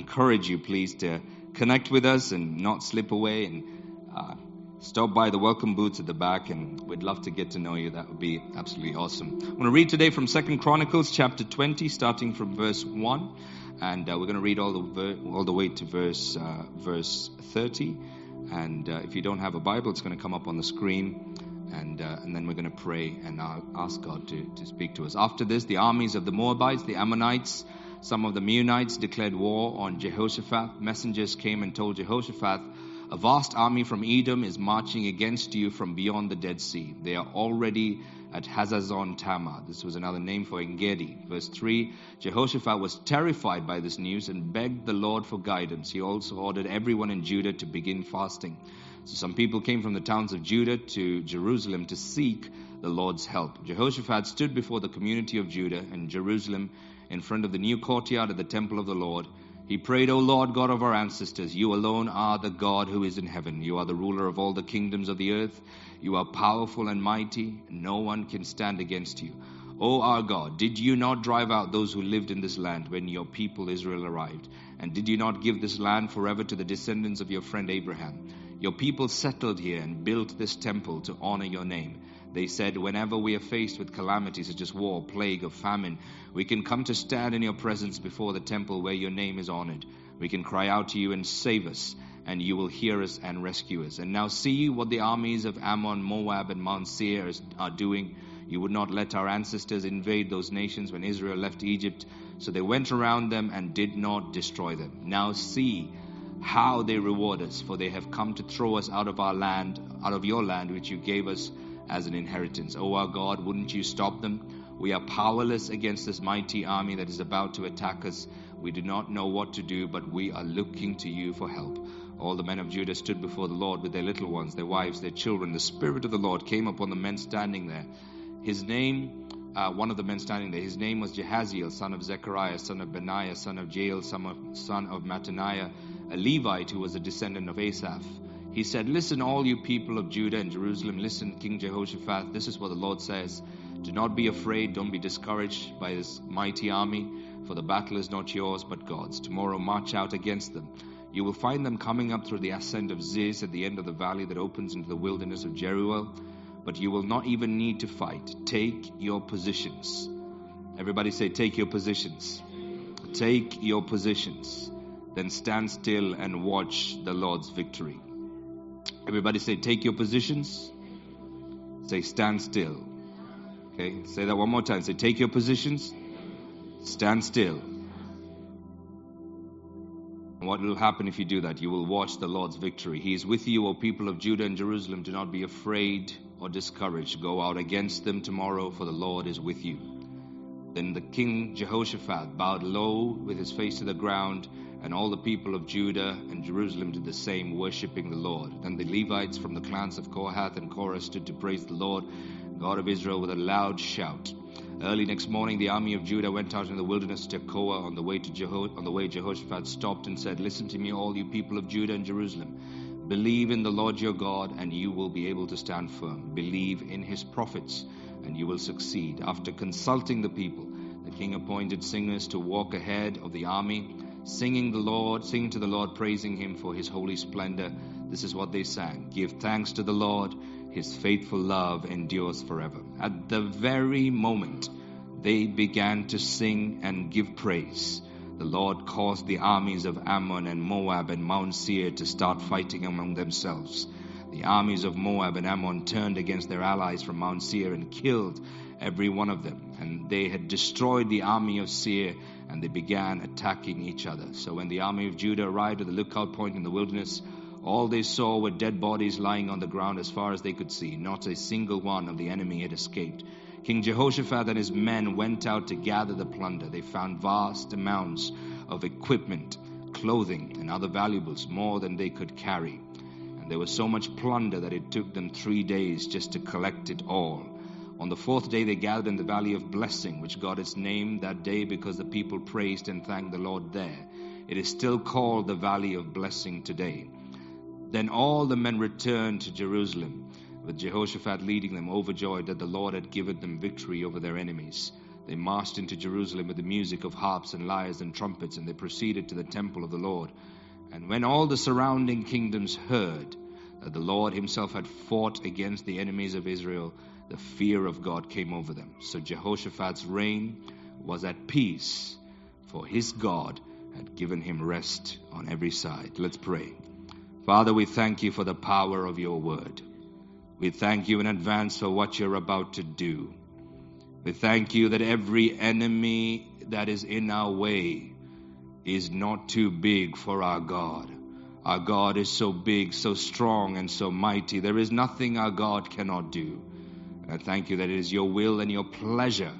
encourage you, please, to connect with us and not slip away and uh, stop by the welcome booths at the back and we'd love to get to know you. That would be absolutely awesome. I'm going to read today from Second Chronicles chapter 20, starting from verse 1. And uh, we're going to read all the, ver- all the way to verse, uh, verse 30. And uh, if you don't have a Bible, it's going to come up on the screen. And, uh, and then we're going to pray and ask God to, to speak to us. After this, the armies of the Moabites, the Ammonites, some of the Meunites declared war on Jehoshaphat. Messengers came and told Jehoshaphat, A vast army from Edom is marching against you from beyond the Dead Sea. They are already at Hazazon Tamar. This was another name for Engedi. Verse 3 Jehoshaphat was terrified by this news and begged the Lord for guidance. He also ordered everyone in Judah to begin fasting. So some people came from the towns of Judah to Jerusalem to seek the Lord's help. Jehoshaphat stood before the community of Judah and Jerusalem in front of the new courtyard of the temple of the Lord. He prayed, O Lord God of our ancestors, you alone are the God who is in heaven. You are the ruler of all the kingdoms of the earth. You are powerful and mighty, no one can stand against you. O our God, did you not drive out those who lived in this land when your people Israel arrived? And did you not give this land forever to the descendants of your friend Abraham? Your people settled here and built this temple to honor your name. They said, Whenever we are faced with calamities such as war, plague, or famine, we can come to stand in your presence before the temple where your name is honored. We can cry out to you and save us, and you will hear us and rescue us. And now see what the armies of Ammon, Moab, and Mount Seir are doing. You would not let our ancestors invade those nations when Israel left Egypt, so they went around them and did not destroy them. Now see how they reward us, for they have come to throw us out of our land, out of your land, which you gave us as an inheritance. O our God, wouldn't you stop them? We are powerless against this mighty army that is about to attack us. We do not know what to do, but we are looking to you for help. All the men of Judah stood before the Lord with their little ones, their wives, their children. The Spirit of the Lord came upon the men standing there. His name, uh, one of the men standing there, his name was Jehaziel, son of Zechariah, son of Benaiah, son of Jael, son of, son of Mattaniah, a Levite who was a descendant of Asaph. He said, Listen, all you people of Judah and Jerusalem, listen, King Jehoshaphat, this is what the Lord says. Do not be afraid, don't be discouraged by this mighty army, for the battle is not yours but God's. Tomorrow march out against them. You will find them coming up through the ascent of Ziz at the end of the valley that opens into the wilderness of Jeruel, but you will not even need to fight. Take your positions. Everybody say, Take your positions. Take your positions. Then stand still and watch the Lord's victory. Everybody say, take your positions. Say, stand still. Okay, say that one more time. Say, take your positions. Stand still. And what will happen if you do that? You will watch the Lord's victory. He is with you, O people of Judah and Jerusalem. Do not be afraid or discouraged. Go out against them tomorrow, for the Lord is with you. Then the king Jehoshaphat bowed low with his face to the ground and all the people of Judah and Jerusalem did the same, worshipping the Lord. Then the Levites from the clans of Kohath and Korah stood to praise the Lord, God of Israel, with a loud shout. Early next morning, the army of Judah went out in the wilderness to Tekoa. On the way to Jeho- on the way, Jehoshaphat stopped and said, "Listen to me, all you people of Judah and Jerusalem. Believe in the Lord your God, and you will be able to stand firm. Believe in His prophets, and you will succeed." After consulting the people, the king appointed singers to walk ahead of the army singing the Lord, singing to the Lord, praising Him for His holy splendor. This is what they sang Give thanks to the Lord, His faithful love endures forever. At the very moment they began to sing and give praise, the Lord caused the armies of Ammon and Moab and Mount Seir to start fighting among themselves. The armies of Moab and Ammon turned against their allies from Mount Seir and killed every one of them. And they had destroyed the army of Seir and they began attacking each other. So when the army of Judah arrived at the lookout point in the wilderness, all they saw were dead bodies lying on the ground as far as they could see. Not a single one of the enemy had escaped. King Jehoshaphat and his men went out to gather the plunder. They found vast amounts of equipment, clothing, and other valuables, more than they could carry. And there was so much plunder that it took them three days just to collect it all. On the fourth day, they gathered in the valley of blessing, which got its name that day because the people praised and thanked the Lord there. It is still called the valley of blessing today. Then all the men returned to Jerusalem, with Jehoshaphat leading them, overjoyed that the Lord had given them victory over their enemies. they marched into Jerusalem with the music of harps and lyres and trumpets, and they proceeded to the temple of the Lord. And when all the surrounding kingdoms heard that the Lord himself had fought against the enemies of Israel, the fear of God came over them. So Jehoshaphat's reign was at peace, for his God had given him rest on every side. Let's pray. Father, we thank you for the power of your word. We thank you in advance for what you're about to do. We thank you that every enemy that is in our way is not too big for our God. Our God is so big, so strong, and so mighty. There is nothing our God cannot do. I thank you that it is your will and your pleasure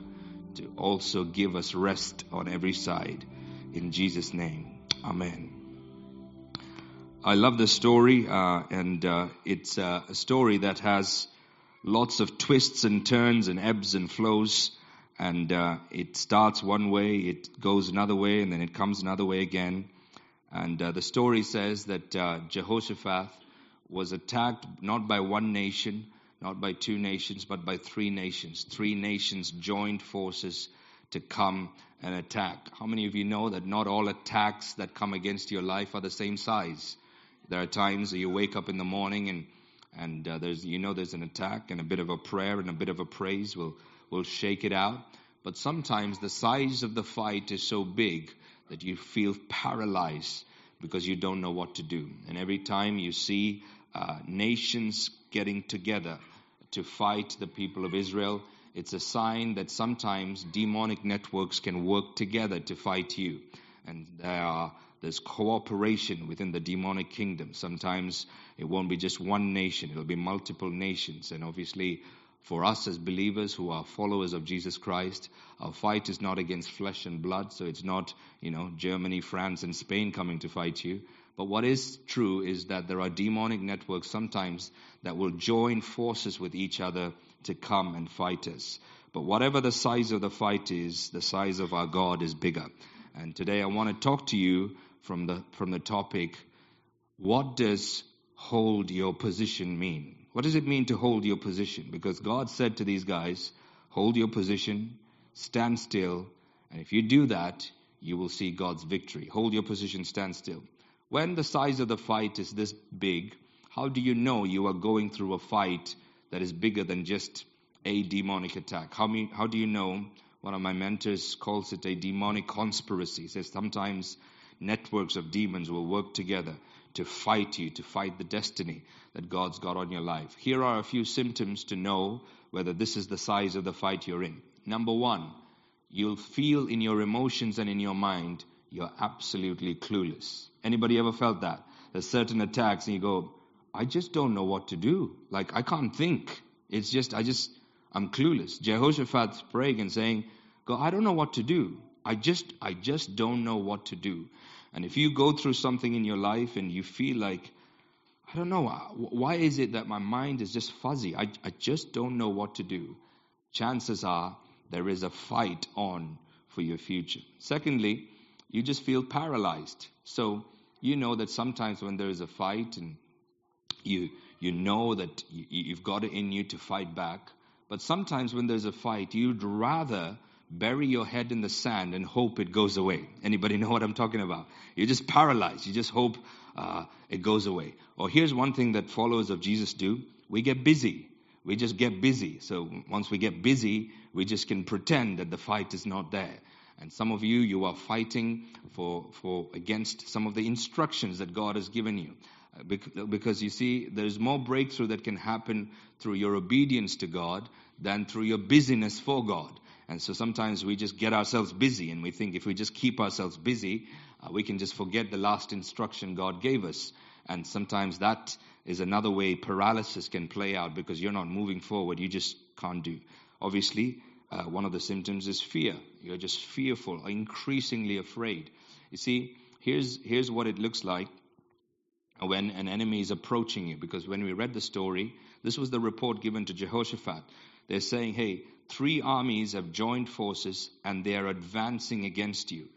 to also give us rest on every side. In Jesus' name, Amen. I love the story, uh, and uh, it's uh, a story that has lots of twists and turns and ebbs and flows. And uh, it starts one way, it goes another way, and then it comes another way again. And uh, the story says that uh, Jehoshaphat was attacked not by one nation, not by two nations, but by three nations. Three nations joined forces to come and attack. How many of you know that not all attacks that come against your life are the same size? There are times that you wake up in the morning and and uh, there's you know there's an attack and a bit of a prayer and a bit of a praise will will shake it out but sometimes the size of the fight is so big that you feel paralyzed because you don't know what to do and every time you see uh, nations getting together to fight the people of Israel it's a sign that sometimes demonic networks can work together to fight you and there are there's cooperation within the demonic kingdom. Sometimes it won't be just one nation, it'll be multiple nations. And obviously, for us as believers who are followers of Jesus Christ, our fight is not against flesh and blood. So it's not, you know, Germany, France, and Spain coming to fight you. But what is true is that there are demonic networks sometimes that will join forces with each other to come and fight us. But whatever the size of the fight is, the size of our God is bigger. And today I want to talk to you from the, from the topic, what does hold your position mean? What does it mean to hold your position? Because God said to these guys, hold your position, stand still, and if you do that, you will see God's victory. Hold your position, stand still. When the size of the fight is this big, how do you know you are going through a fight that is bigger than just a demonic attack? How, me, how do you know? One of my mentors calls it a demonic conspiracy. He says sometimes networks of demons will work together to fight you, to fight the destiny that God's got on your life. Here are a few symptoms to know whether this is the size of the fight you're in. Number one, you'll feel in your emotions and in your mind you're absolutely clueless. Anybody ever felt that? There's certain attacks and you go, I just don't know what to do. Like I can't think. It's just I just I'm clueless. Jehoshaphat's praying and saying, God, I don't know what to do. I just I just don't know what to do. And if you go through something in your life and you feel like I don't know why is it that my mind is just fuzzy? I I just don't know what to do. Chances are there is a fight on for your future. Secondly, you just feel paralyzed. So you know that sometimes when there is a fight and you you know that you, you've got it in you to fight back, but sometimes when there's a fight, you'd rather bury your head in the sand and hope it goes away. Anybody know what I'm talking about? You're just paralyzed. You just hope uh, it goes away. Or here's one thing that followers of Jesus do: we get busy. We just get busy. So once we get busy, we just can pretend that the fight is not there. And some of you, you are fighting for, for against some of the instructions that God has given you. Uh, because you see, there's more breakthrough that can happen through your obedience to God than through your busyness for God. And so sometimes we just get ourselves busy and we think if we just keep ourselves busy, uh, we can just forget the last instruction God gave us. And sometimes that is another way paralysis can play out because you're not moving forward. You just can't do. Obviously, uh, one of the symptoms is fear. You're just fearful, increasingly afraid. You see, here's, here's what it looks like when an enemy is approaching you. Because when we read the story, this was the report given to Jehoshaphat. They're saying, hey, three armies have joined forces and they are advancing against you.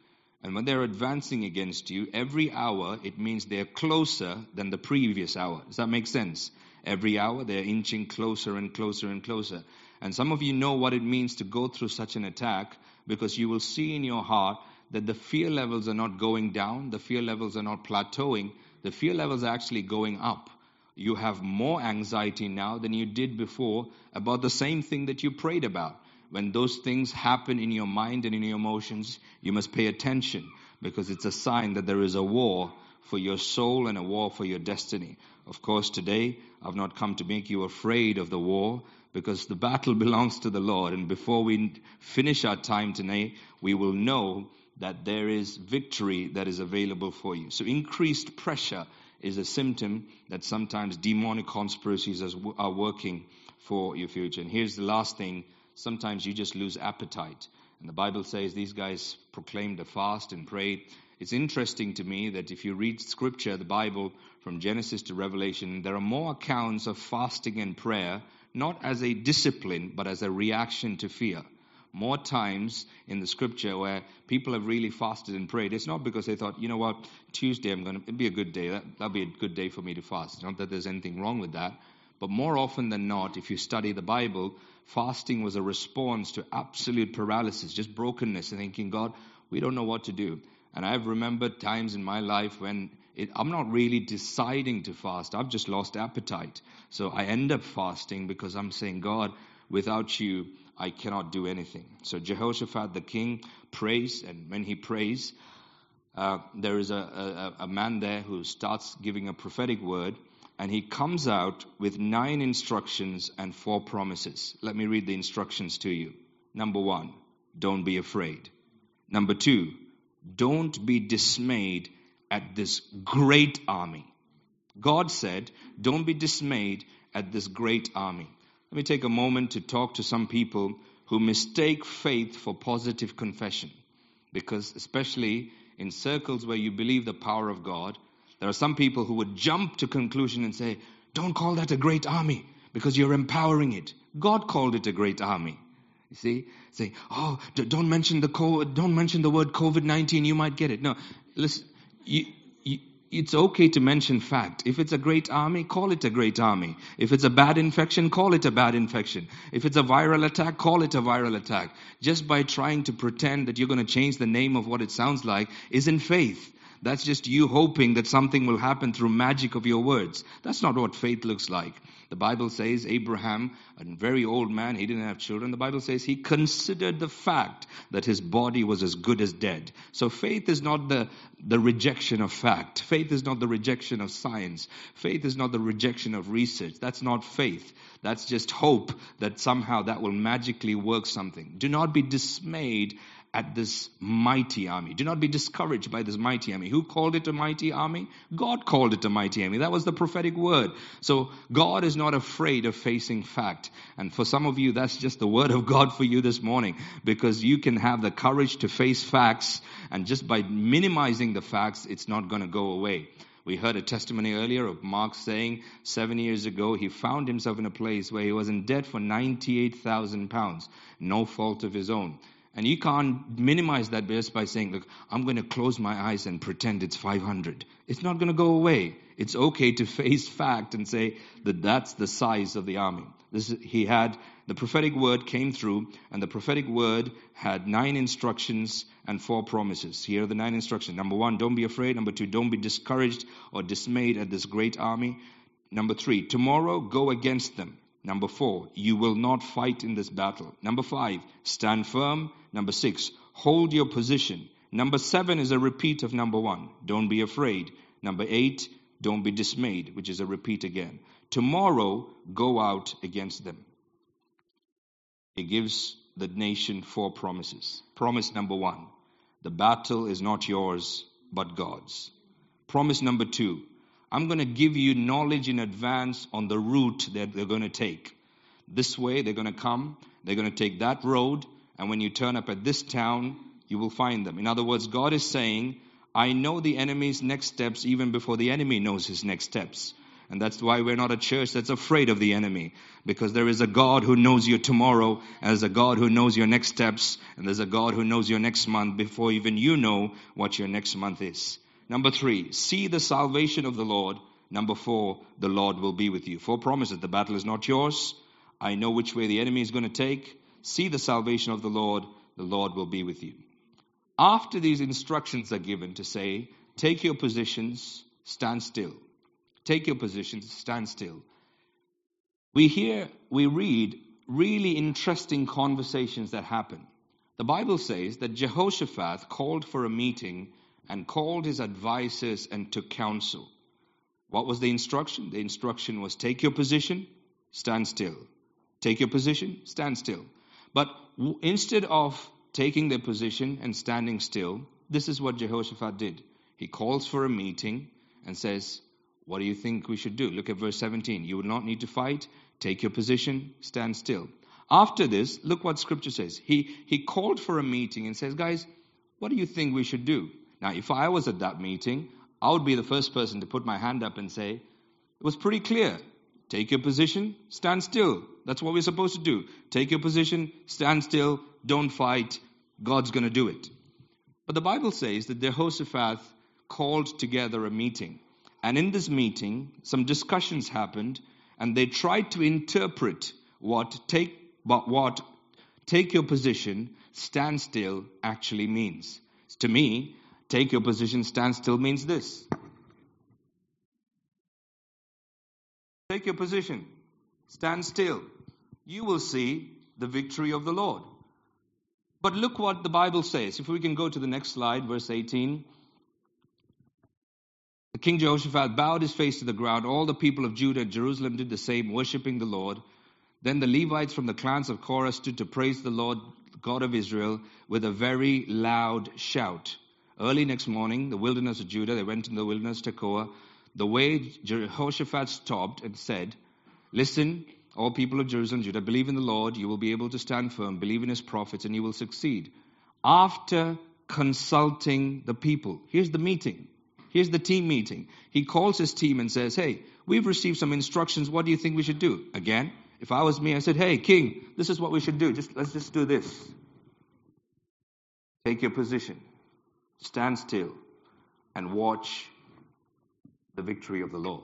And when they're advancing against you, every hour it means they're closer than the previous hour. Does that make sense? Every hour they're inching closer and closer and closer. And some of you know what it means to go through such an attack because you will see in your heart that the fear levels are not going down, the fear levels are not plateauing, the fear levels are actually going up. You have more anxiety now than you did before about the same thing that you prayed about. When those things happen in your mind and in your emotions, you must pay attention because it's a sign that there is a war for your soul and a war for your destiny. Of course, today I've not come to make you afraid of the war because the battle belongs to the Lord. And before we finish our time today, we will know that there is victory that is available for you. So increased pressure is a symptom that sometimes demonic conspiracies are working for your future. And here's the last thing sometimes you just lose appetite. And the Bible says these guys proclaimed a fast and prayed. It's interesting to me that if you read scripture, the Bible, from Genesis to Revelation, there are more accounts of fasting and prayer, not as a discipline, but as a reaction to fear. More times in the scripture where people have really fasted and prayed, it's not because they thought, you know what, Tuesday I'm going to, be a good day. That, that'll be a good day for me to fast. Not that there's anything wrong with that. But more often than not, if you study the Bible, fasting was a response to absolute paralysis, just brokenness, and thinking, God, we don't know what to do. And I've remembered times in my life when it, I'm not really deciding to fast. I've just lost appetite. So I end up fasting because I'm saying, God, without you, I cannot do anything. So Jehoshaphat the king prays, and when he prays, uh, there is a, a, a man there who starts giving a prophetic word and he comes out with nine instructions and four promises. Let me read the instructions to you. Number one, don't be afraid. Number two, don't be dismayed at this great army. God said, don't be dismayed at this great army. Let me take a moment to talk to some people who mistake faith for positive confession. Because, especially in circles where you believe the power of God, there are some people who would jump to conclusion and say, don't call that a great army because you're empowering it. God called it a great army. You see, say, oh, don't mention the don't mention the word COVID-19. You might get it. No, listen, you, you, it's okay to mention fact. If it's a great army, call it a great army. If it's a bad infection, call it a bad infection. If it's a viral attack, call it a viral attack. Just by trying to pretend that you're going to change the name of what it sounds like isn't faith. That's just you hoping that something will happen through magic of your words. That's not what faith looks like. The Bible says Abraham, a very old man, he didn't have children. The Bible says he considered the fact that his body was as good as dead. So faith is not the, the rejection of fact. Faith is not the rejection of science. Faith is not the rejection of research. That's not faith. That's just hope that somehow that will magically work something. Do not be dismayed at this mighty army. Do not be discouraged by this mighty army. Who called it a mighty army? God called it a mighty army. That was the prophetic word. So God is not afraid of facing fact. And for some of you, that's just the word of God for you this morning because you can have the courage to face facts and just by minimizing the facts, it's not going to go away. We heard a testimony earlier of Mark saying seven years ago he found himself in a place where he was in debt for 98,000 pounds, no fault of his own. And you can't minimize that just by saying, look, I'm going to close my eyes and pretend it's 500. It's not going to go away. It's okay to face fact and say that that's the size of the army. This, he had, the prophetic word came through, and the prophetic word had nine instructions and four promises. Here are the nine instructions. Number one, don't be afraid. Number two, don't be discouraged or dismayed at this great army. Number three, tomorrow go against them. Number four, you will not fight in this battle. Number five, stand firm. Number six, hold your position. Number seven is a repeat of number one. Don't be afraid. Number eight, don't be dismayed, which is a repeat again. Tomorrow, go out against them. It gives the nation four promises. Promise number one, the battle is not yours, but God's. Promise number two, I'm going to give you knowledge in advance on the route that they're going to take. This way, they're going to come, they're going to take that road, and when you turn up at this town, you will find them. In other words, God is saying, I know the enemy's next steps even before the enemy knows his next steps. And that's why we're not a church that's afraid of the enemy. Because there is a God who knows your tomorrow, and there's a God who knows your next steps, and there's a God who knows your next month before even you know what your next month is. Number three, see the salvation of the Lord. Number four, the Lord will be with you. Four promises. The battle is not yours. I know which way the enemy is going to take. See the salvation of the Lord. The Lord will be with you. After these instructions are given to say, take your positions, stand still. Take your positions, stand still. We hear, we read really interesting conversations that happen. The Bible says that Jehoshaphat called for a meeting and called his advisors and took counsel. What was the instruction? The instruction was take your position, stand still. Take your position, stand still. But instead of taking their position and standing still, this is what Jehoshaphat did. He calls for a meeting and says, What do you think we should do? Look at verse 17. You will not need to fight. Take your position, stand still. After this, look what scripture says. He, he called for a meeting and says, Guys, what do you think we should do? Now, if I was at that meeting, I would be the first person to put my hand up and say, It was pretty clear. Take your position, stand still. That's what we're supposed to do. Take your position, stand still, don't fight. God's going to do it. But the Bible says that Jehoshaphat called together a meeting. And in this meeting, some discussions happened, and they tried to interpret what take, but what take your position, stand still actually means. To me, take your position, stand still means this. Take your position, stand still. You will see the victory of the Lord. But look what the Bible says. If we can go to the next slide, verse 18. The King Jehoshaphat bowed his face to the ground. All the people of Judah and Jerusalem did the same, worshiping the Lord. Then the Levites from the clans of Korah stood to praise the Lord, God of Israel, with a very loud shout. Early next morning, the wilderness of Judah, they went into the wilderness to Tekoa. The way Jehoshaphat stopped and said, Listen, all people of Jerusalem, Judah, believe in the Lord, you will be able to stand firm, believe in his prophets, and you will succeed. After consulting the people, here's the meeting. Here's the team meeting. He calls his team and says, Hey, we've received some instructions. What do you think we should do? Again, if I was me, I said, Hey, king, this is what we should do. Just let's just do this. Take your position stand still and watch the victory of the Lord.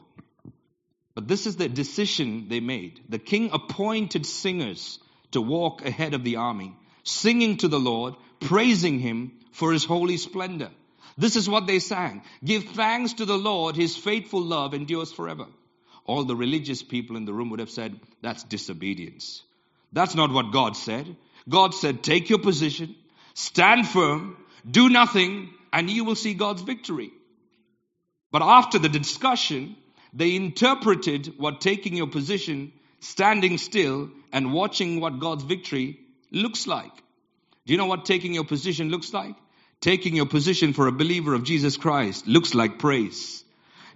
But this is the decision they made. The king appointed singers to walk ahead of the army, singing to the Lord, praising him for his holy splendor. This is what they sang. Give thanks to the Lord, his faithful love endures forever. All the religious people in the room would have said, that's disobedience. That's not what God said. God said, take your position, stand firm, do nothing, and you will see God's victory. But after the discussion, they interpreted what taking your position, standing still, and watching what God's victory looks like. Do you know what taking your position looks like? Taking your position for a believer of Jesus Christ looks like praise.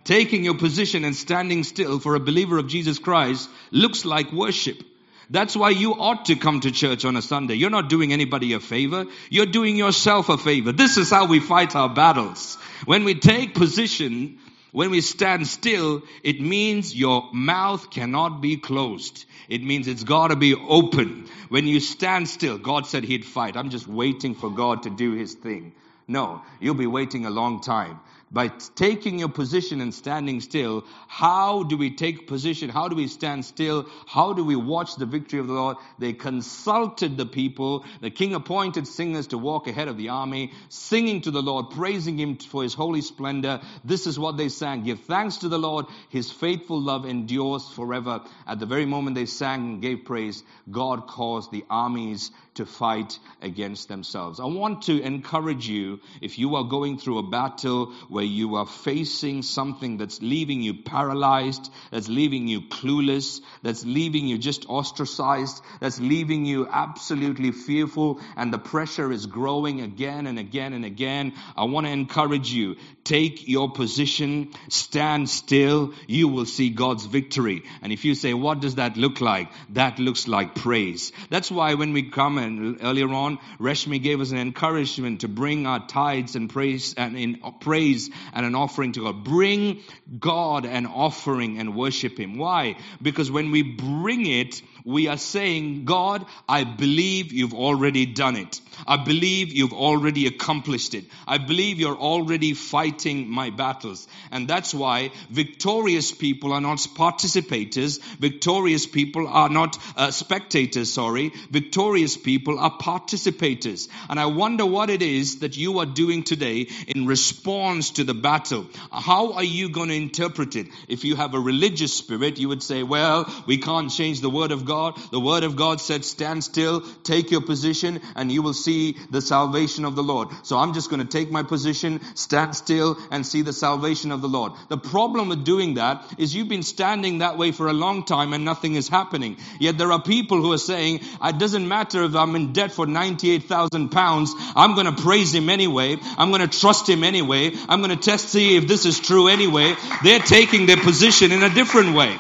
Taking your position and standing still for a believer of Jesus Christ looks like worship. That's why you ought to come to church on a Sunday. You're not doing anybody a favor. You're doing yourself a favor. This is how we fight our battles. When we take position, when we stand still, it means your mouth cannot be closed. It means it's gotta be open. When you stand still, God said He'd fight. I'm just waiting for God to do His thing. No, you'll be waiting a long time by taking your position and standing still, how do we take position? How do we stand still? How do we watch the victory of the Lord? They consulted the people. The king appointed singers to walk ahead of the army, singing to the Lord, praising him for his holy splendor. This is what they sang. Give thanks to the Lord. His faithful love endures forever. At the very moment they sang and gave praise, God caused the armies to fight against themselves. I want to encourage you if you are going through a battle where you are facing something that's leaving you paralyzed, that's leaving you clueless, that's leaving you just ostracized, that's leaving you absolutely fearful, and the pressure is growing again and again and again. I want to encourage you. Take your position, stand still, you will see God's victory. And if you say, what does that look like? That looks like praise. That's why when we come and earlier on, Reshmi gave us an encouragement to bring our tithes and praise and in praise and an offering to God. Bring God an offering and worship Him. Why? Because when we bring it, we are saying, God, I believe you've already done it. I believe you've already accomplished it. I believe you're already fighting my battles. And that's why victorious people are not participators. Victorious people are not uh, spectators, sorry. Victorious people are participators. And I wonder what it is that you are doing today in response to the battle. How are you going to interpret it? If you have a religious spirit, you would say, well, we can't change the word of God. The word of God said, stand still, take your position, and you will see the salvation of the Lord. So I'm just going to take my position, stand still, and see the salvation of the Lord. The problem with doing that is you've been standing that way for a long time and nothing is happening. Yet there are people who are saying, ah, it doesn't matter if I'm in debt for 98,000 pounds, I'm going to praise Him anyway. I'm going to trust Him anyway. I'm going to test, see if this is true anyway. They're taking their position in a different way.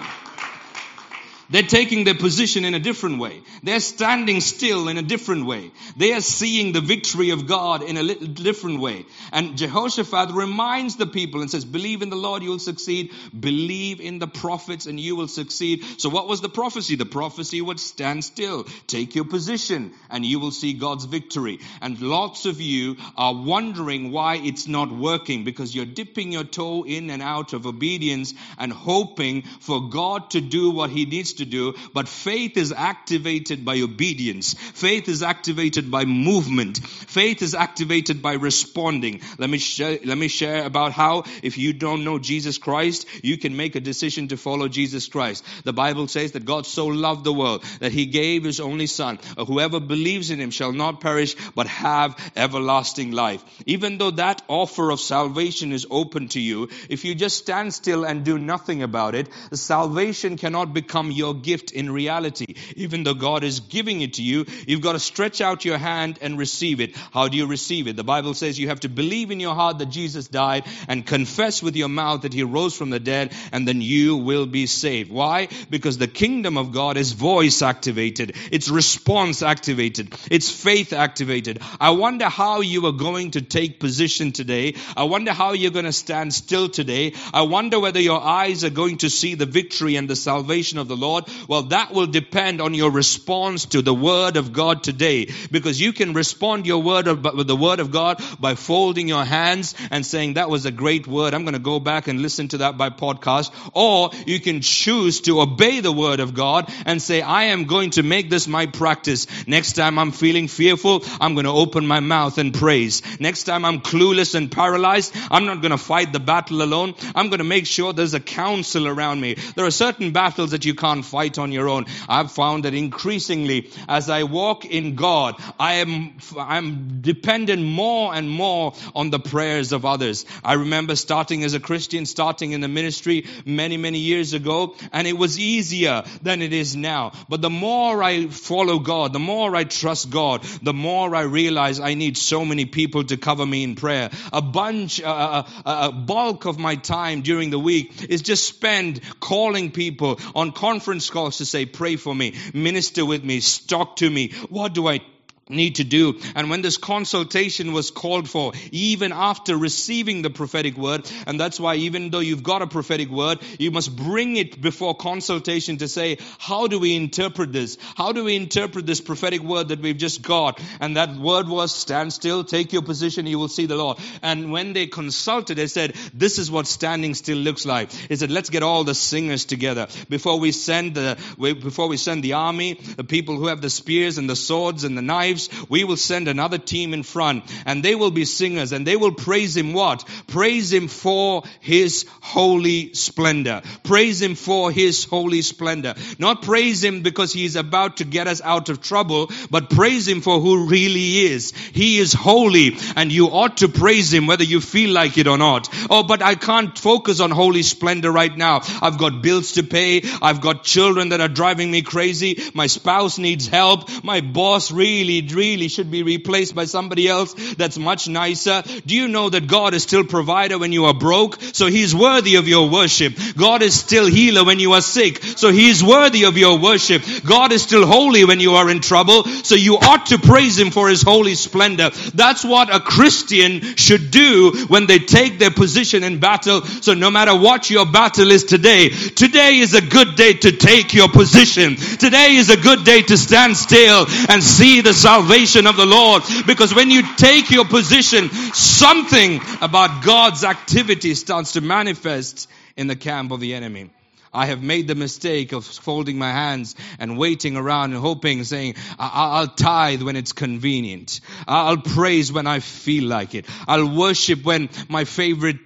They're taking their position in a different way. They're standing still in a different way. They are seeing the victory of God in a little different way. And Jehoshaphat reminds the people and says, believe in the Lord, you will succeed. Believe in the prophets and you will succeed. So what was the prophecy? The prophecy would stand still. Take your position and you will see God's victory. And lots of you are wondering why it's not working because you're dipping your toe in and out of obedience and hoping for God to do what he needs to to do, but faith is activated by obedience. Faith is activated by movement. Faith is activated by responding. Let me share, let me share about how if you don't know Jesus Christ, you can make a decision to follow Jesus Christ. The Bible says that God so loved the world that he gave his only son. Uh, whoever believes in him shall not perish, but have everlasting life. Even though that offer of salvation is open to you, if you just stand still and do nothing about it, salvation cannot become your your gift in reality. Even though God is giving it to you, you've got to stretch out your hand and receive it. How do you receive it? The Bible says you have to believe in your heart that Jesus died and confess with your mouth that he rose from the dead and then you will be saved. Why? Because the kingdom of God is voice activated. It's response activated. It's faith activated. I wonder how you are going to take position today. I wonder how you're going to stand still today. I wonder whether your eyes are going to see the victory and the salvation of the Lord God? Well, that will depend on your response to the Word of God today. Because you can respond your word of, with the Word of God by folding your hands and saying, that was a great word. I'm going to go back and listen to that by podcast. Or you can choose to obey the Word of God and say, I am going to make this my practice. Next time I'm feeling fearful, I'm going to open my mouth and praise. Next time I'm clueless and paralyzed, I'm not going to fight the battle alone. I'm going to make sure there's a counsel around me. There are certain battles that you fight on your own. I've found that increasingly as I walk in God, I am, I'm dependent more and more on the prayers of others. I remember starting as a Christian, starting in the ministry many, many years ago, and it was easier than it is now. But the more I follow God, the more I trust God, the more I realize I need so many people to cover me in prayer. A bunch, a, a, a bulk of my time during the week is just spent calling people on conference calls to say, pray for me, minister with me, talk to me. What do I need to do. And when this consultation was called for, even after receiving the prophetic word, and that's why even though you've got a prophetic word, you must bring it before consultation to say, how do we interpret this? How do we interpret this prophetic word that we've just got? And that word was stand still, take your position, you will see the Lord. And when they consulted, they said, this is what standing still looks like. He said, let's get all the singers together before we send the, before we send the army, the people who have the spears and the swords and the knives, lives, we will send another team in front and they will be singers and they will praise him what? Praise him for his holy splendor. Praise him for his holy splendor. Not praise him because he is about to get us out of trouble, but praise him for who really is. He is holy and you ought to praise him whether you feel like it or not. Oh, but I can't focus on holy splendor right now. I've got bills to pay. I've got children that are driving me crazy. My spouse needs help. My boss really really should be replaced by somebody else that's much nicer? Do you know that God is still provider when you are broke? So He's worthy of your worship. God is still healer when you are sick. So he's worthy of your worship. God is still holy when you are in trouble. So you ought to praise Him for His holy splendor. That's what a Christian should do when they take their position in battle. So no matter what your battle is today, today is a good day to take your position. Today is a good day to stand still and see the salvation of the Lord. Because when you take your position, something about God's activity starts to manifest in the camp of the enemy. I have made the mistake of folding my hands and waiting around and hoping, saying, I'll tithe when it's convenient. I'll praise when I feel like it. I'll worship when my favorite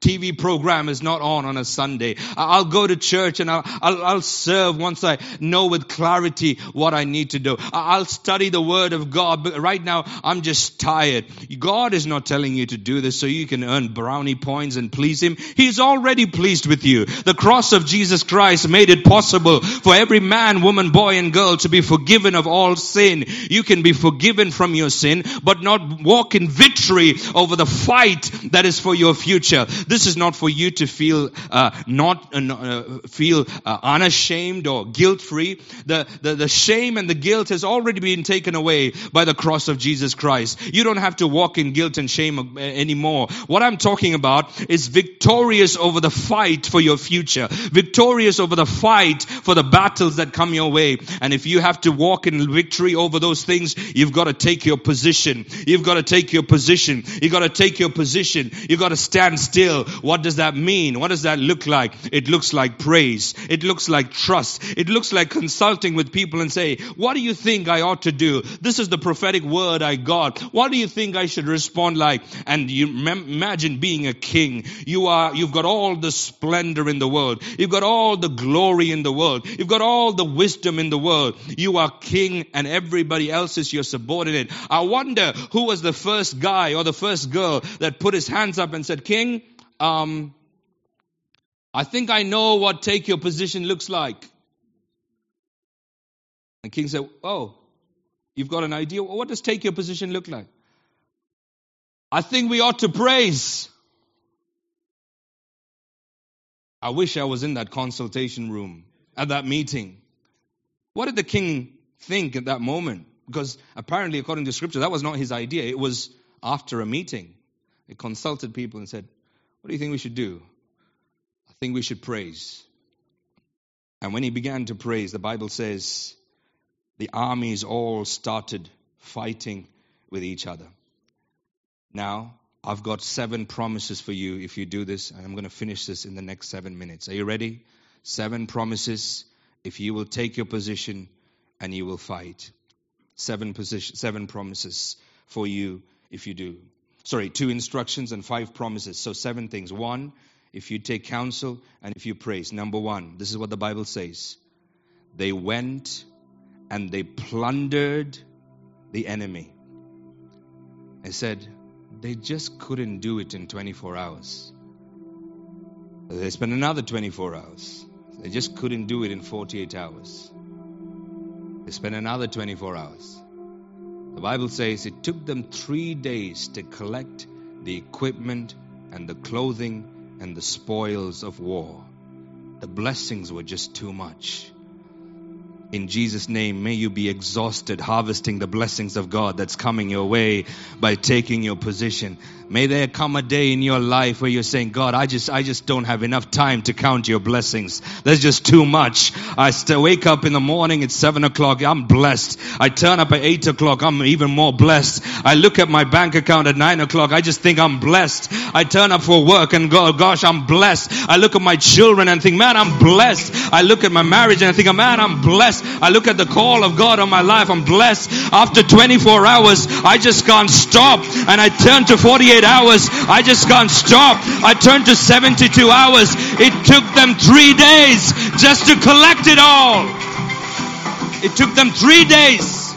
TV program is not on on a Sunday. I'll go to church and I'll, I'll, I'll, serve once I know with clarity what I need to do. I'll study the Word of God, but right now I'm just tired. God is not telling you to do this so you can earn brownie points and please Him. He's already pleased with you. The cross of Jesus Christ made it possible for every man, woman, boy, and girl to be forgiven of all sin. You can be forgiven from your sin, but not walk in victory over the fight that is for your future. This is not for you to feel uh, not uh, uh, feel uh, unashamed or guilt free. The, the the shame and the guilt has already been taken away by the cross of Jesus Christ. You don't have to walk in guilt and shame uh, anymore. What I'm talking about is victorious over the fight for your future, victorious over the fight for the battles that come your way. And if you have to walk in victory over those things, you've got to take your position. You've got to take your position. You've got to take your position. You've got to stand still what does that mean? What does that look like? It looks like praise. It looks like trust. It looks like consulting with people and say, what do you think I ought to do? This is the prophetic word I got. What do you think I should respond like? And you imagine being a king. You are, you've got all the splendor in the world. You've got all the glory in the world. You've got all the wisdom in the world. You are king and everybody else is your subordinate. I wonder who was the first guy or the first girl that put his hands up and said, King, um, I think I know what take your position looks like. And King said, Oh, you've got an idea? What does take your position look like? I think we ought to praise. I wish I was in that consultation room at that meeting. What did the king think at that moment? Because apparently, according to scripture, that was not his idea. It was after a meeting. He consulted people and said, what do you think we should do? I think we should praise. And when he began to praise, the Bible says the armies all started fighting with each other. Now, I've got seven promises for you if you do this, and I'm going to finish this in the next seven minutes. Are you ready? Seven promises if you will take your position and you will fight. Seven position, seven promises for you if you do sorry, two instructions and five promises. So seven things. One, if you take counsel and if you praise. Number one, this is what the Bible says. They went and they plundered the enemy. I said, they just couldn't do it in 24 hours. They spent another 24 hours. They just couldn't do it in 48 hours. They spent another 24 hours. The Bible says it took them three days to collect the equipment and the clothing and the spoils of war. The blessings were just too much. In Jesus' name, may you be exhausted harvesting the blessings of God that's coming your way by taking your position. May there come a day in your life where you're saying, God, I just, I just don't have enough time to count your blessings. There's just too much. I still wake up in the morning at seven o'clock. I'm blessed. I turn up at eight o'clock. I'm even more blessed. I look at my bank account at nine o'clock. I just think I'm blessed. I turn up for work and go, gosh, I'm blessed. I look at my children and think, man, I'm blessed. I look at my marriage and I think, man, I'm blessed. I look at the call of God on my life. I'm blessed. After 24 hours, I just can't stop. And I turn to 48 hours. I just can't stop. I turn to 72 hours. It took them three days just to collect it all. It took them three days.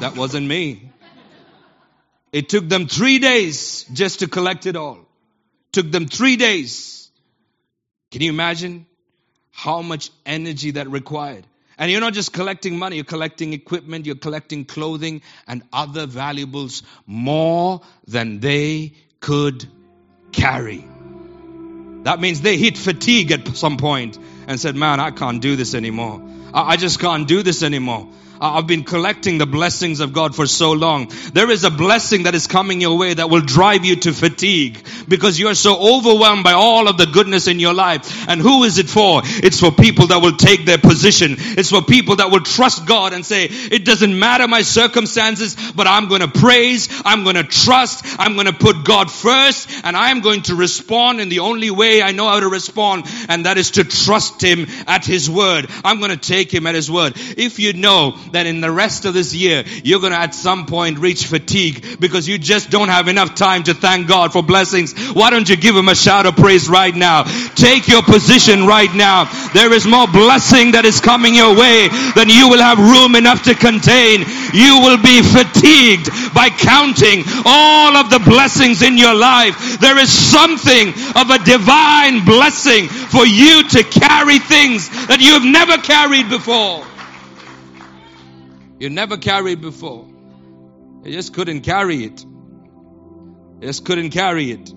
That wasn't me. It took them three days just to collect it all. Took them three days. Can you imagine? How much energy that required. And you're not just collecting money, you're collecting equipment, you're collecting clothing and other valuables more than they could carry. That means they hit fatigue at some point and said, Man, I can't do this anymore. I just can't do this anymore. I've been collecting the blessings of God for so long. There is a blessing that is coming your way that will drive you to fatigue because you are so overwhelmed by all of the goodness in your life. And who is it for? It's for people that will take their position. It's for people that will trust God and say, it doesn't matter my circumstances, but I'm going to praise. I'm going to trust. I'm going to put God first and I'm going to respond in the only way I know how to respond. And that is to trust Him at His word. I'm going to take Him at His word. If you know that in the rest of this year, you're going to at some point reach fatigue because you just don't have enough time to thank God for blessings. Why don't you give Him a shout of praise right now? Take your position right now. There is more blessing that is coming your way than you will have room enough to contain. You will be fatigued by counting all of the blessings in your life. There is something of a divine blessing for you to carry things that you have never carried before you never carried before. You just couldn't carry it. You just couldn't carry it.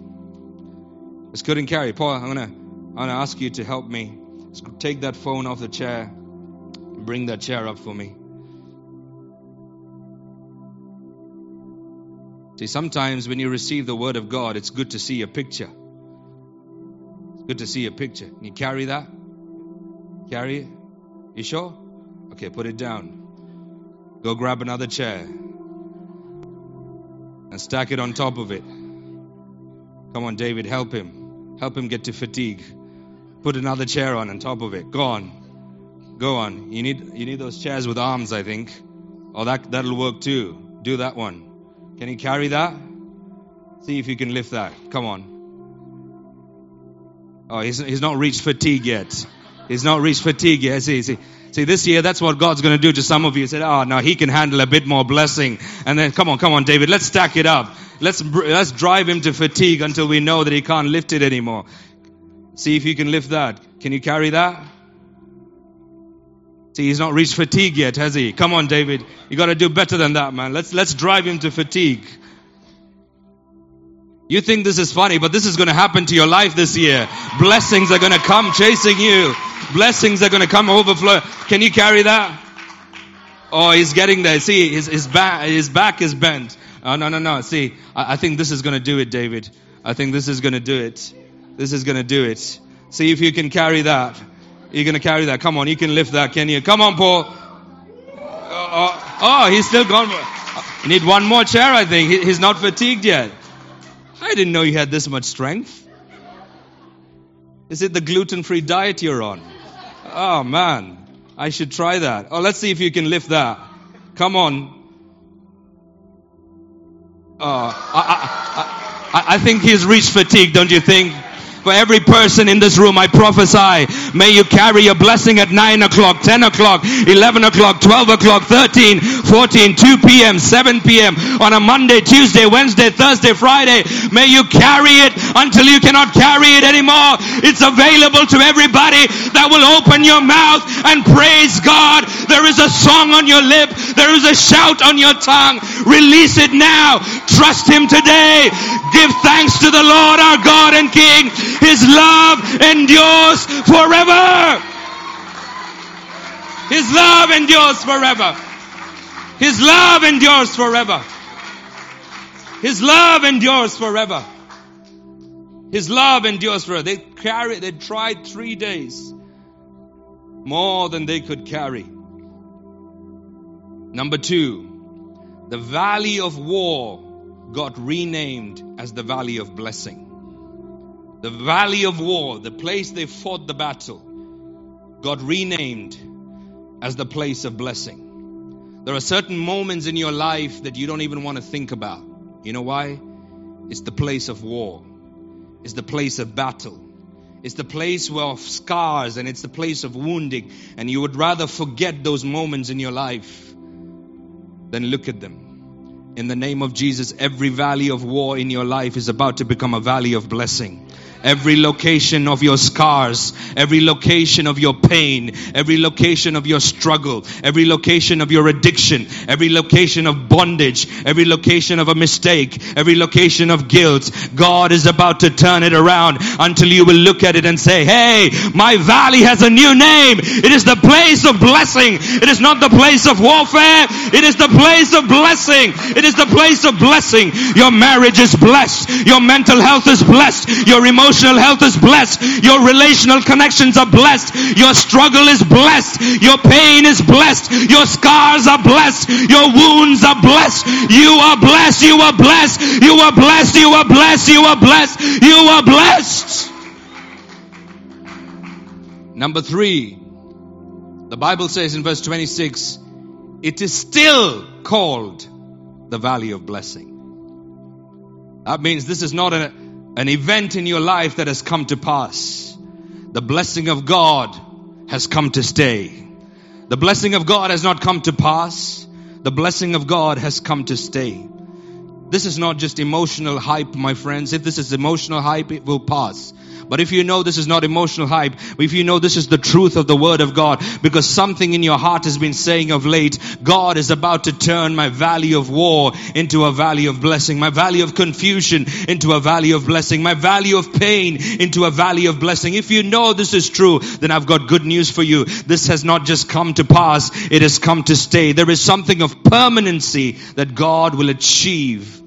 Just couldn't carry it. Paul, I'm gonna I'm gonna ask you to help me. Just take that phone off the chair. Bring that chair up for me. See, sometimes when you receive the word of God, it's good to see a picture. It's good to see a picture. Can you carry that? Carry it? You sure? Okay, put it down. Go grab another chair and stack it on top of it. Come on, David, help him. Help him get to fatigue. Put another chair on on top of it. Go on. Go on. You need you need those chairs with arms, I think. Oh, that that'll work too. Do that one. Can you carry that? See if you can lift that. Come on. Oh, he's, he's not reached fatigue yet. He's not reached fatigue yet. See, see. See, this year, that's what God's going to do to some of you. He said, ah, oh, no, he can handle a bit more blessing. And then, come on, come on, David, let's stack it up. Let's, let's drive him to fatigue until we know that he can't lift it anymore. See if you can lift that. Can you carry that? See, he's not reached fatigue yet, has he? Come on, David. You got to do better than that, man. Let's, let's drive him to fatigue. You think this is funny, but this is going to happen to your life this year. Blessings are going to come chasing you. Blessings are going to come overflow. Can you carry that? Oh, he's getting there. See, his, his back, his back is bent. Oh, no, no, no. See, I, I think this is going to do it, David. I think this is going to do it. This is going to do it. See if you can carry that. You're going to carry that. Come on, you can lift that, can you? Come on, Paul. Oh, oh, oh he's still gone. You need one more chair, I think. He, he's not fatigued yet. I didn't know you had this much strength. Is it the gluten free diet you're on? Oh man, I should try that. Oh, let's see if you can lift that. Come on. Oh, I, I, I, I think he's reached fatigue, don't you think? For every person in this room, I prophesy, may you carry a blessing at 9 o'clock, 10 o'clock, 11 o'clock, 12 o'clock, 13, 14, 2 p.m., 7 p.m., on a Monday, Tuesday, Wednesday, Thursday, Friday. May you carry it until you cannot carry it anymore. It's available to everybody that will open your mouth and praise God. There is a song on your lip. There is a shout on your tongue. Release it now. Trust Him today. Give thanks to the Lord our God and King. His love endures forever. His love endures forever. His love endures forever. His love endures forever. His love endures forever. They carried, they tried three days. More than they could carry. Number two, the valley of war got renamed as the valley of blessing. The valley of war, the place they fought the battle, got renamed as the place of blessing. There are certain moments in your life that you don't even want to think about. You know why? It's the place of war. It's the place of battle. It's the place where of scars and it's the place of wounding. And you would rather forget those moments in your life than look at them. In the name of Jesus, every valley of war in your life is about to become a valley of blessing. Every location of your scars, every location of your pain, every location of your struggle, every location of your addiction, every location of bondage, every location of a mistake, every location of guilt. God is about to turn it around until you will look at it and say, Hey, my valley has a new name. It is the place of blessing. It is not the place of warfare. It is the place of blessing. It is the place of blessing. Your marriage is blessed. Your mental health is blessed. Your emotional health is blessed. Your relational connections are blessed. Your struggle is blessed. Your pain is blessed. Your scars are blessed. Your wounds are blessed. You are blessed. You are blessed. You are blessed. You are blessed. You are blessed. You are blessed. Number three, the Bible says in verse 26, it is still called the valley of blessing. That means this is not a, an event in your life that has come to pass. The blessing of God has come to stay. The blessing of God has not come to pass. The blessing of God has come to stay. This is not just emotional hype, my friends. If this is emotional hype, it will pass. But if you know this is not emotional hype, if you know this is the truth of the word of God, because something in your heart has been saying of late, God is about to turn my valley of war into a valley of blessing, my valley of confusion into a valley of blessing, my valley of pain into a valley of blessing. If you know this is true, then I've got good news for you. This has not just come to pass, it has come to stay. There is something of permanency that God will achieve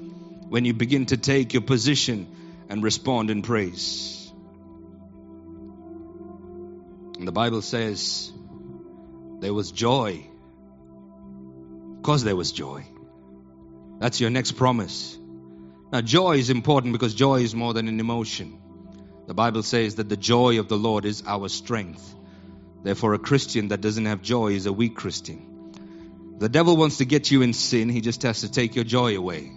when you begin to take your position and respond in praise. And the Bible says there was joy. Because there was joy. That's your next promise. Now, joy is important because joy is more than an emotion. The Bible says that the joy of the Lord is our strength. Therefore, a Christian that doesn't have joy is a weak Christian. The devil wants to get you in sin, he just has to take your joy away.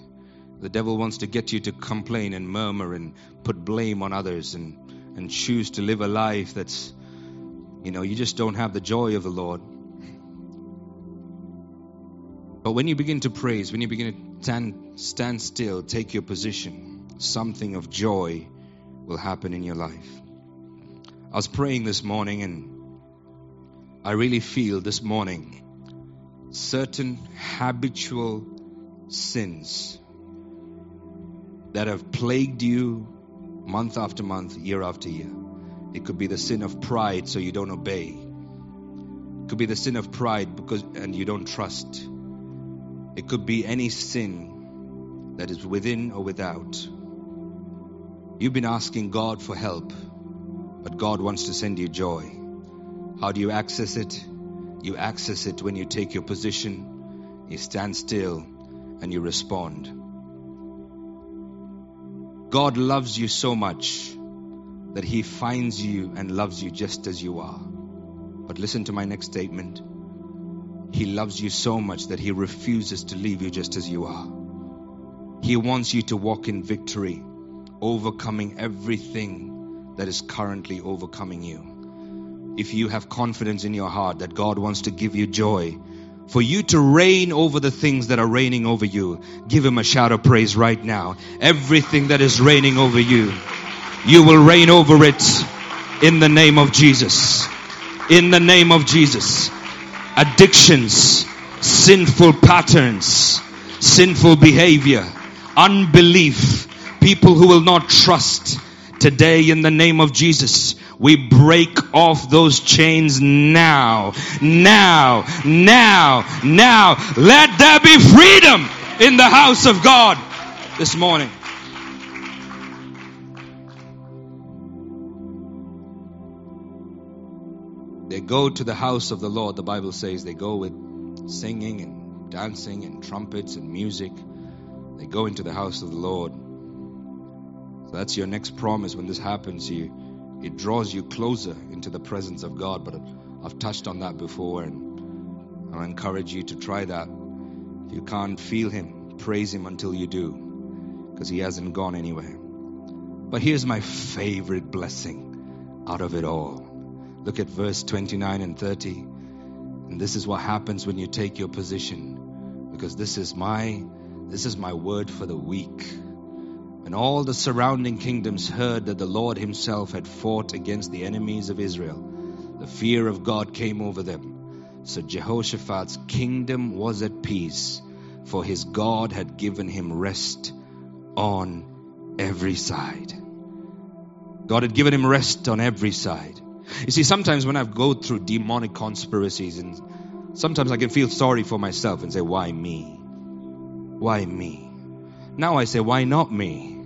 The devil wants to get you to complain and murmur and put blame on others and, and choose to live a life that's you know, you just don't have the joy of the Lord. But when you begin to praise, when you begin to stand, stand still, take your position, something of joy will happen in your life. I was praying this morning and I really feel this morning certain habitual sins that have plagued you month after month, year after year. It could be the sin of pride, so you don't obey. It could be the sin of pride because and you don't trust. It could be any sin that is within or without. You've been asking God for help, but God wants to send you joy. How do you access it? You access it when you take your position, you stand still, and you respond. God loves you so much that He finds you and loves you just as you are. But listen to my next statement. He loves you so much that He refuses to leave you just as you are. He wants you to walk in victory, overcoming everything that is currently overcoming you. If you have confidence in your heart that God wants to give you joy, for you to reign over the things that are reigning over you, give Him a shout of praise right now. Everything that is reigning over you you will reign over it in the name of Jesus. In the name of Jesus. Addictions, sinful patterns, sinful behavior, unbelief, people who will not trust. Today, in the name of Jesus, we break off those chains now, now, now, now. Let there be freedom in the house of God this morning. Go to the house of the Lord, the Bible says. They go with singing and dancing and trumpets and music. They go into the house of the Lord. So that's your next promise when this happens. You, it draws you closer into the presence of God. But I've touched on that before, and I encourage you to try that. If you can't feel Him, praise Him until you do, because He hasn't gone anywhere. But here's my favorite blessing out of it all. Look at verse 29 and 30. And this is what happens when you take your position. Because this is my this is my word for the week. When all the surrounding kingdoms heard that the Lord himself had fought against the enemies of Israel, the fear of God came over them. So Jehoshaphat's kingdom was at peace, for his God had given him rest on every side. God had given him rest on every side. You see, sometimes when I go through demonic conspiracies, and sometimes I can feel sorry for myself and say, Why me? Why me? Now I say, Why not me?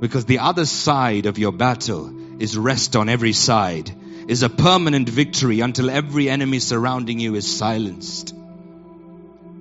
Because the other side of your battle is rest on every side, is a permanent victory until every enemy surrounding you is silenced.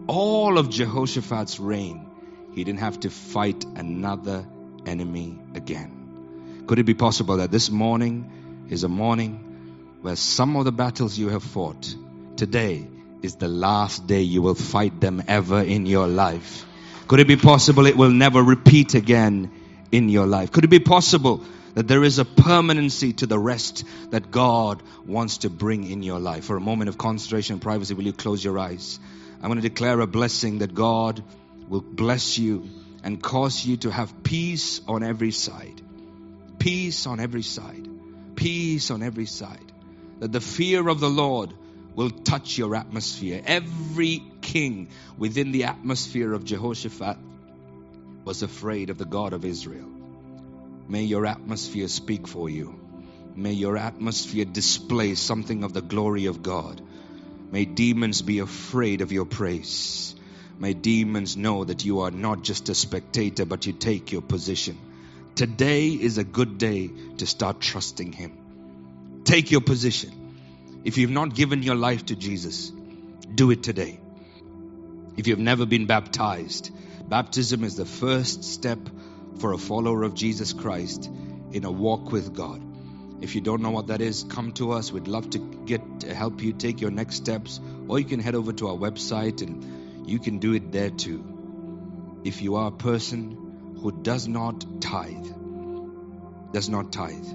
All of Jehoshaphat's reign, he didn't have to fight another enemy again. Could it be possible that this morning is a morning where some of the battles you have fought today is the last day you will fight them ever in your life? Could it be possible it will never repeat again in your life? Could it be possible that there is a permanency to the rest that God wants to bring in your life? For a moment of concentration and privacy, will you close your eyes? I'm going to declare a blessing that God will bless you and cause you to have peace on every side. Peace on every side. Peace on every side. That the fear of the Lord will touch your atmosphere. Every king within the atmosphere of Jehoshaphat was afraid of the God of Israel. May your atmosphere speak for you. May your atmosphere display something of the glory of God. May demons be afraid of your praise. May demons know that you are not just a spectator, but you take your position. Today is a good day to start trusting Him. Take your position. If you've not given your life to Jesus, do it today. If you've never been baptized, baptism is the first step for a follower of Jesus Christ in a walk with God. If you don't know what that is, come to us. We'd love to get to help you take your next steps, or you can head over to our website and you can do it there too. If you are a person who does not tithe, does not tithe,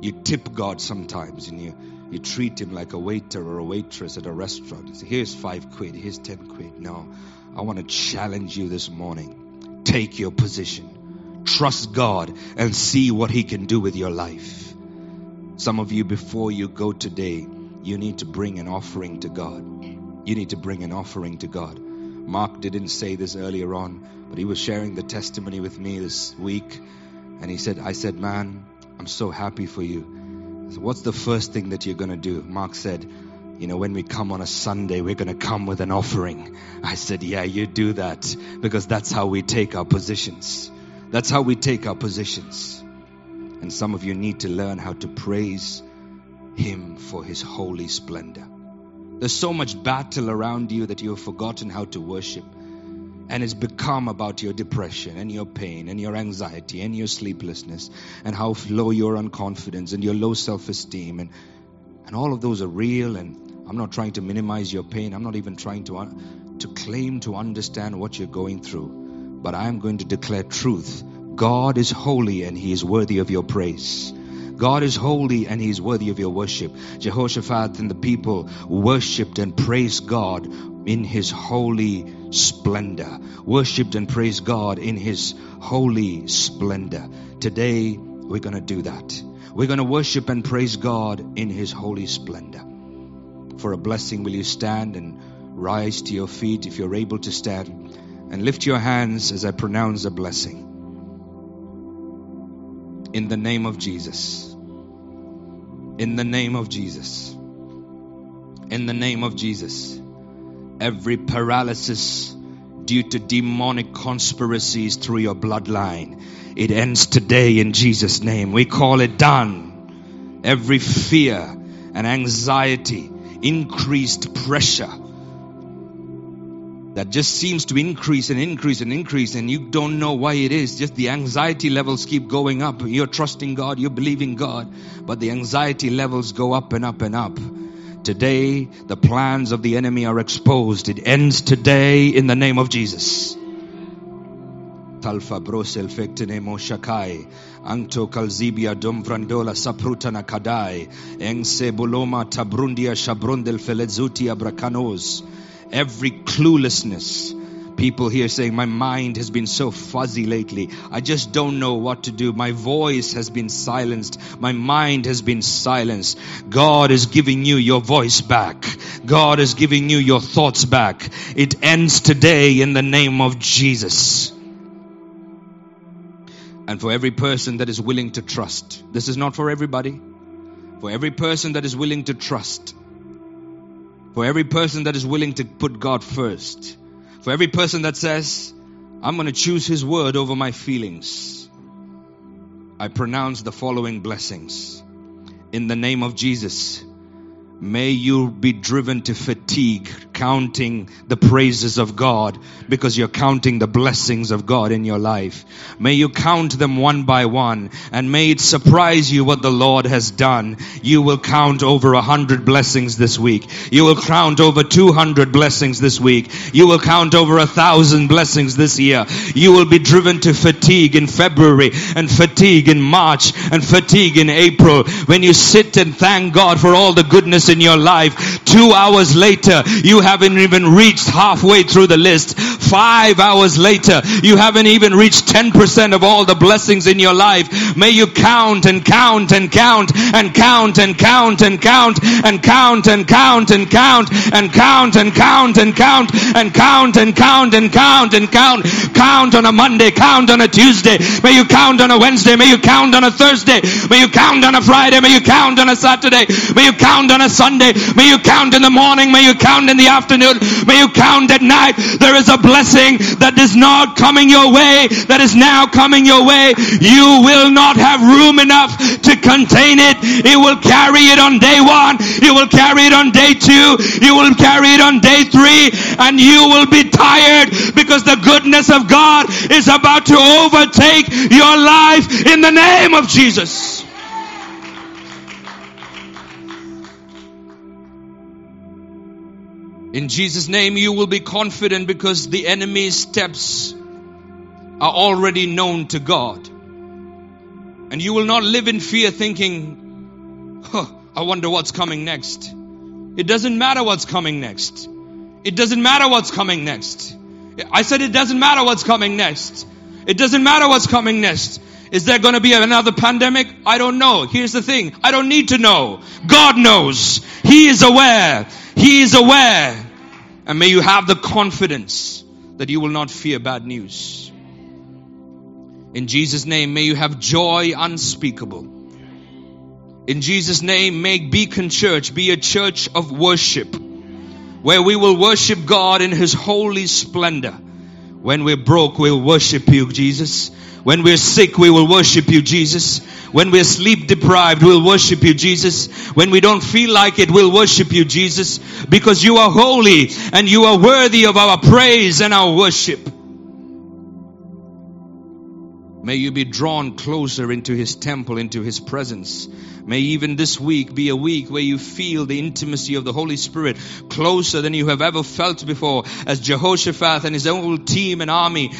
you tip God sometimes and you, you treat him like a waiter or a waitress at a restaurant. Say, here's five quid, here's ten quid. No, I want to challenge you this morning. Take your position. Trust God and see what He can do with your life. Some of you, before you go today, you need to bring an offering to God. You need to bring an offering to God. Mark didn't say this earlier on, but he was sharing the testimony with me this week. And he said, I said, man, I'm so happy for you. What's the first thing that you're going to do? Mark said, you know, when we come on a Sunday, we're going to come with an offering. I said, yeah, you do that because that's how we take our positions. That's how we take our positions. And some of you need to learn how to praise Him for His holy splendor. There's so much battle around you that you have forgotten how to worship. And it's become about your depression and your pain and your anxiety and your sleeplessness and how low your unconfidence and your low self esteem. And, and all of those are real. And I'm not trying to minimize your pain. I'm not even trying to, un- to claim to understand what you're going through but I am going to declare truth. God is holy and he is worthy of your praise. God is holy and he is worthy of your worship. Jehoshaphat and the people worshipped and praised God in his holy splendor. Worshipped and praised God in his holy splendor. Today, we're going to do that. We're going to worship and praise God in his holy splendor. For a blessing, will you stand and rise to your feet if you're able to stand? and lift your hands as I pronounce a blessing. In the name of Jesus. In the name of Jesus. In the name of Jesus. Every paralysis due to demonic conspiracies through your bloodline, it ends today in Jesus' name. We call it done. Every fear and anxiety, increased pressure, that just seems to increase and increase and increase, and you don't know why it is. Just the anxiety levels keep going up. You're trusting God, you're believing God, but the anxiety levels go up and up and up. Today, the plans of the enemy are exposed. It ends today in the name of Jesus. Talfa brosel fectenemo shakai. Anto kalzibia domvrandola saprutana kadai. Engse buloma tabrundia shabrundel felezuti abrakanos every cluelessness People here saying, My mind has been so fuzzy lately. I just don't know what to do. My voice has been silenced. My mind has been silenced. God is giving you your voice back. God is giving you your thoughts back. It ends today in the name of Jesus. And for every person that is willing to trust, this is not for everybody. For every person that is willing to trust, for every person that is willing to put God first, for every person that says, I'm going to choose His word over my feelings, I pronounce the following blessings. In the name of Jesus, May you be driven to fatigue counting the praises of God because you're counting the blessings of God in your life. May you count them one by one and may it surprise you what the Lord has done. You will count over a hundred blessings this week. You will count over 200 blessings this week. You will count over a thousand blessings this year. You will be driven to fatigue in February and fatigue in March and fatigue in April when you sit and thank God for all the goodness in your life. Two hours later, you haven't even reached halfway through the list. Five hours later, you haven't even reached 10% of all the blessings in your life. May you count and count and count and count and count and count and count and count and count and count and count and count and count and count and count and count. Count on a Monday, count on a Tuesday. May you count on a Wednesday. May you count on a Thursday. May you count on a Friday. May you count on a Saturday. May you count on a Sunday. May you count in the morning. May you count in the afternoon. Afternoon, may you count at night. There is a blessing that is not coming your way, that is now coming your way. You will not have room enough to contain it. It will carry it on day one. You will carry it on day two. You will carry it on day three. And you will be tired because the goodness of God is about to overtake your life in the name of Jesus. In Jesus' name, you will be confident because the enemy's steps are already known to God. And you will not live in fear thinking, huh, I wonder what's coming next. It doesn't matter what's coming next. It doesn't matter what's coming next. I said it doesn't matter what's coming next. It doesn't matter what's coming next. Is there going to be another pandemic? I don't know. Here's the thing. I don't need to know. God knows. He is aware. He is aware. And may you have the confidence that you will not fear bad news. In Jesus' name, may you have joy unspeakable. In Jesus' name, make Beacon Church be a church of worship where we will worship God in His holy splendor. When we're broke, we'll worship you, Jesus. When we're sick, we will worship you, Jesus. When we're sleep deprived, we'll worship you, Jesus. When we don't feel like it, we'll worship you, Jesus. Because you are holy and you are worthy of our praise and our worship. May you be drawn closer into His temple, into His presence. May even this week be a week where you feel the intimacy of the Holy Spirit closer than you have ever felt before as Jehoshaphat and his whole team and army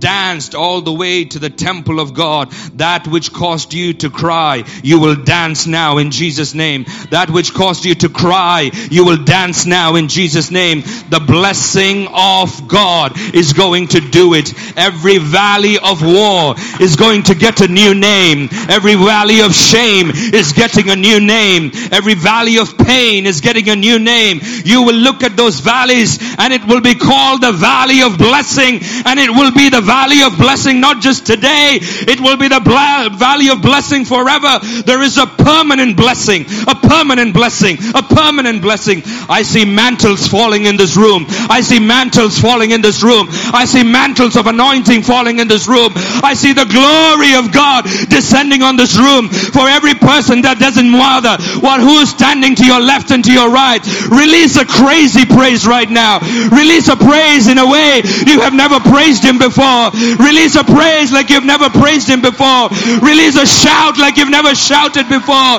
danced all the way to the temple of God. That which caused you to cry, you will dance now in Jesus' name. That which caused you to cry, you will dance now in Jesus' name. The blessing of God is going to do it. Every valley of war is going to get a new name. Every valley of shame is getting a new name. Every valley of pain is getting a new name. You will look at those valleys and it will be called the valley of blessing and it will be the valley of blessing not just today. It will be the valley of blessing forever. There is a permanent blessing, a permanent blessing, a permanent blessing. I see mantles falling in this room. I see mantles falling in this room. I see mantles of anointing falling in this room. I see the glory of God descending on this room for every person that doesn't matter what who's standing to your left and to your right. Release a crazy praise right now. Release a praise in a way you have never praised him before. Release a praise like you've never praised him before. Release a shout like you've never shouted before.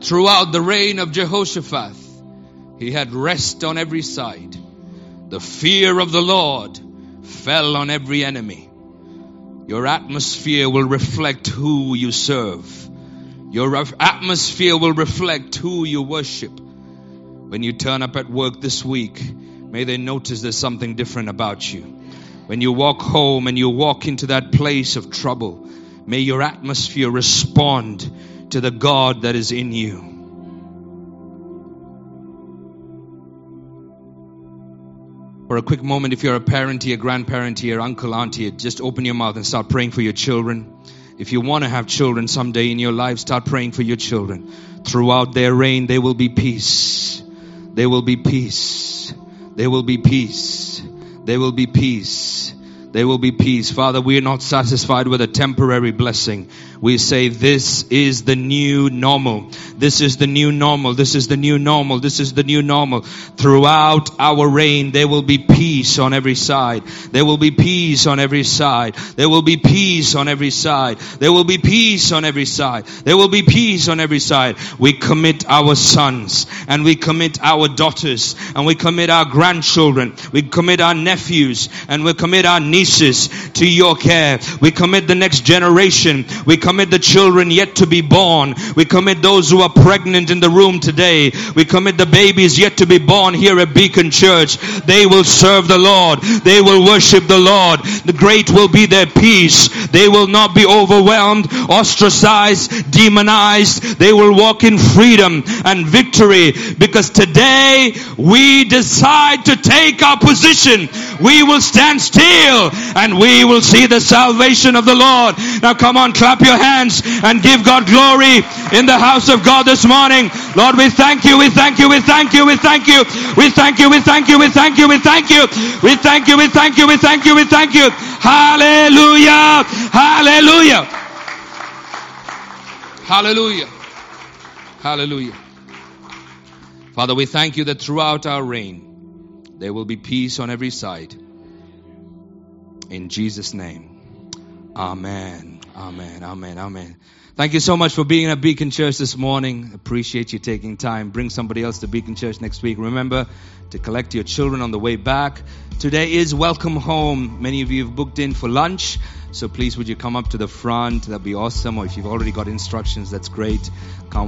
Throughout the reign of Jehoshaphat, he had rest on every side. The fear of the Lord fell on every enemy. Your atmosphere will reflect who you serve. Your atmosphere will reflect who you worship. When you turn up at work this week, may they notice there's something different about you. When you walk home and you walk into that place of trouble, may your atmosphere respond to the God that is in you. For a quick moment, if you're a parent here, grandparent here, uncle, auntie, just open your mouth and start praying for your children. If you want to have children someday in your life, start praying for your children. Throughout their reign, there will be peace. There will be peace. There will be peace. There will be peace. There will be peace. Father, we are not satisfied with a temporary blessing we say this is the new normal. This is the new normal. This is the new normal. This is the new normal. Throughout our reign, there will be peace on every side. There will be peace on every side. There will be peace on every side. There will be peace on every side. There will be peace on every side. We commit our sons and we commit our daughters and we commit our grandchildren. We commit our nephews and we commit our nieces to your care. We commit the next generation. We commit the children yet to be born. We commit those who are pregnant in the room today. We commit the babies yet to be born here at Beacon Church. They will serve the Lord. They will worship the Lord. The great will be their peace. They will not be overwhelmed, ostracized, demonized. They will walk in freedom and victory because today we decide to take our position. We will stand still and we will see the salvation of the Lord. Now come on, clap your hands and give God glory in the house of God this morning. Lord, we thank you, we thank you, we thank you, we thank you, we thank you, we thank you, we thank you, we thank you, we thank you, we thank you, we thank you, we thank you. Hallelujah, hallelujah, hallelujah, hallelujah. Father, we thank you that throughout our reign, there will be peace on every side. In Jesus' name. Amen. Amen. Amen. Amen. Thank you so much for being at Beacon Church this morning. Appreciate you taking time. Bring somebody else to Beacon Church next week. Remember to collect your children on the way back. Today is welcome home. Many of you have booked in for lunch. So please would you come up to the front? That'd be awesome. Or if you've already got instructions, that's great. Can't wait.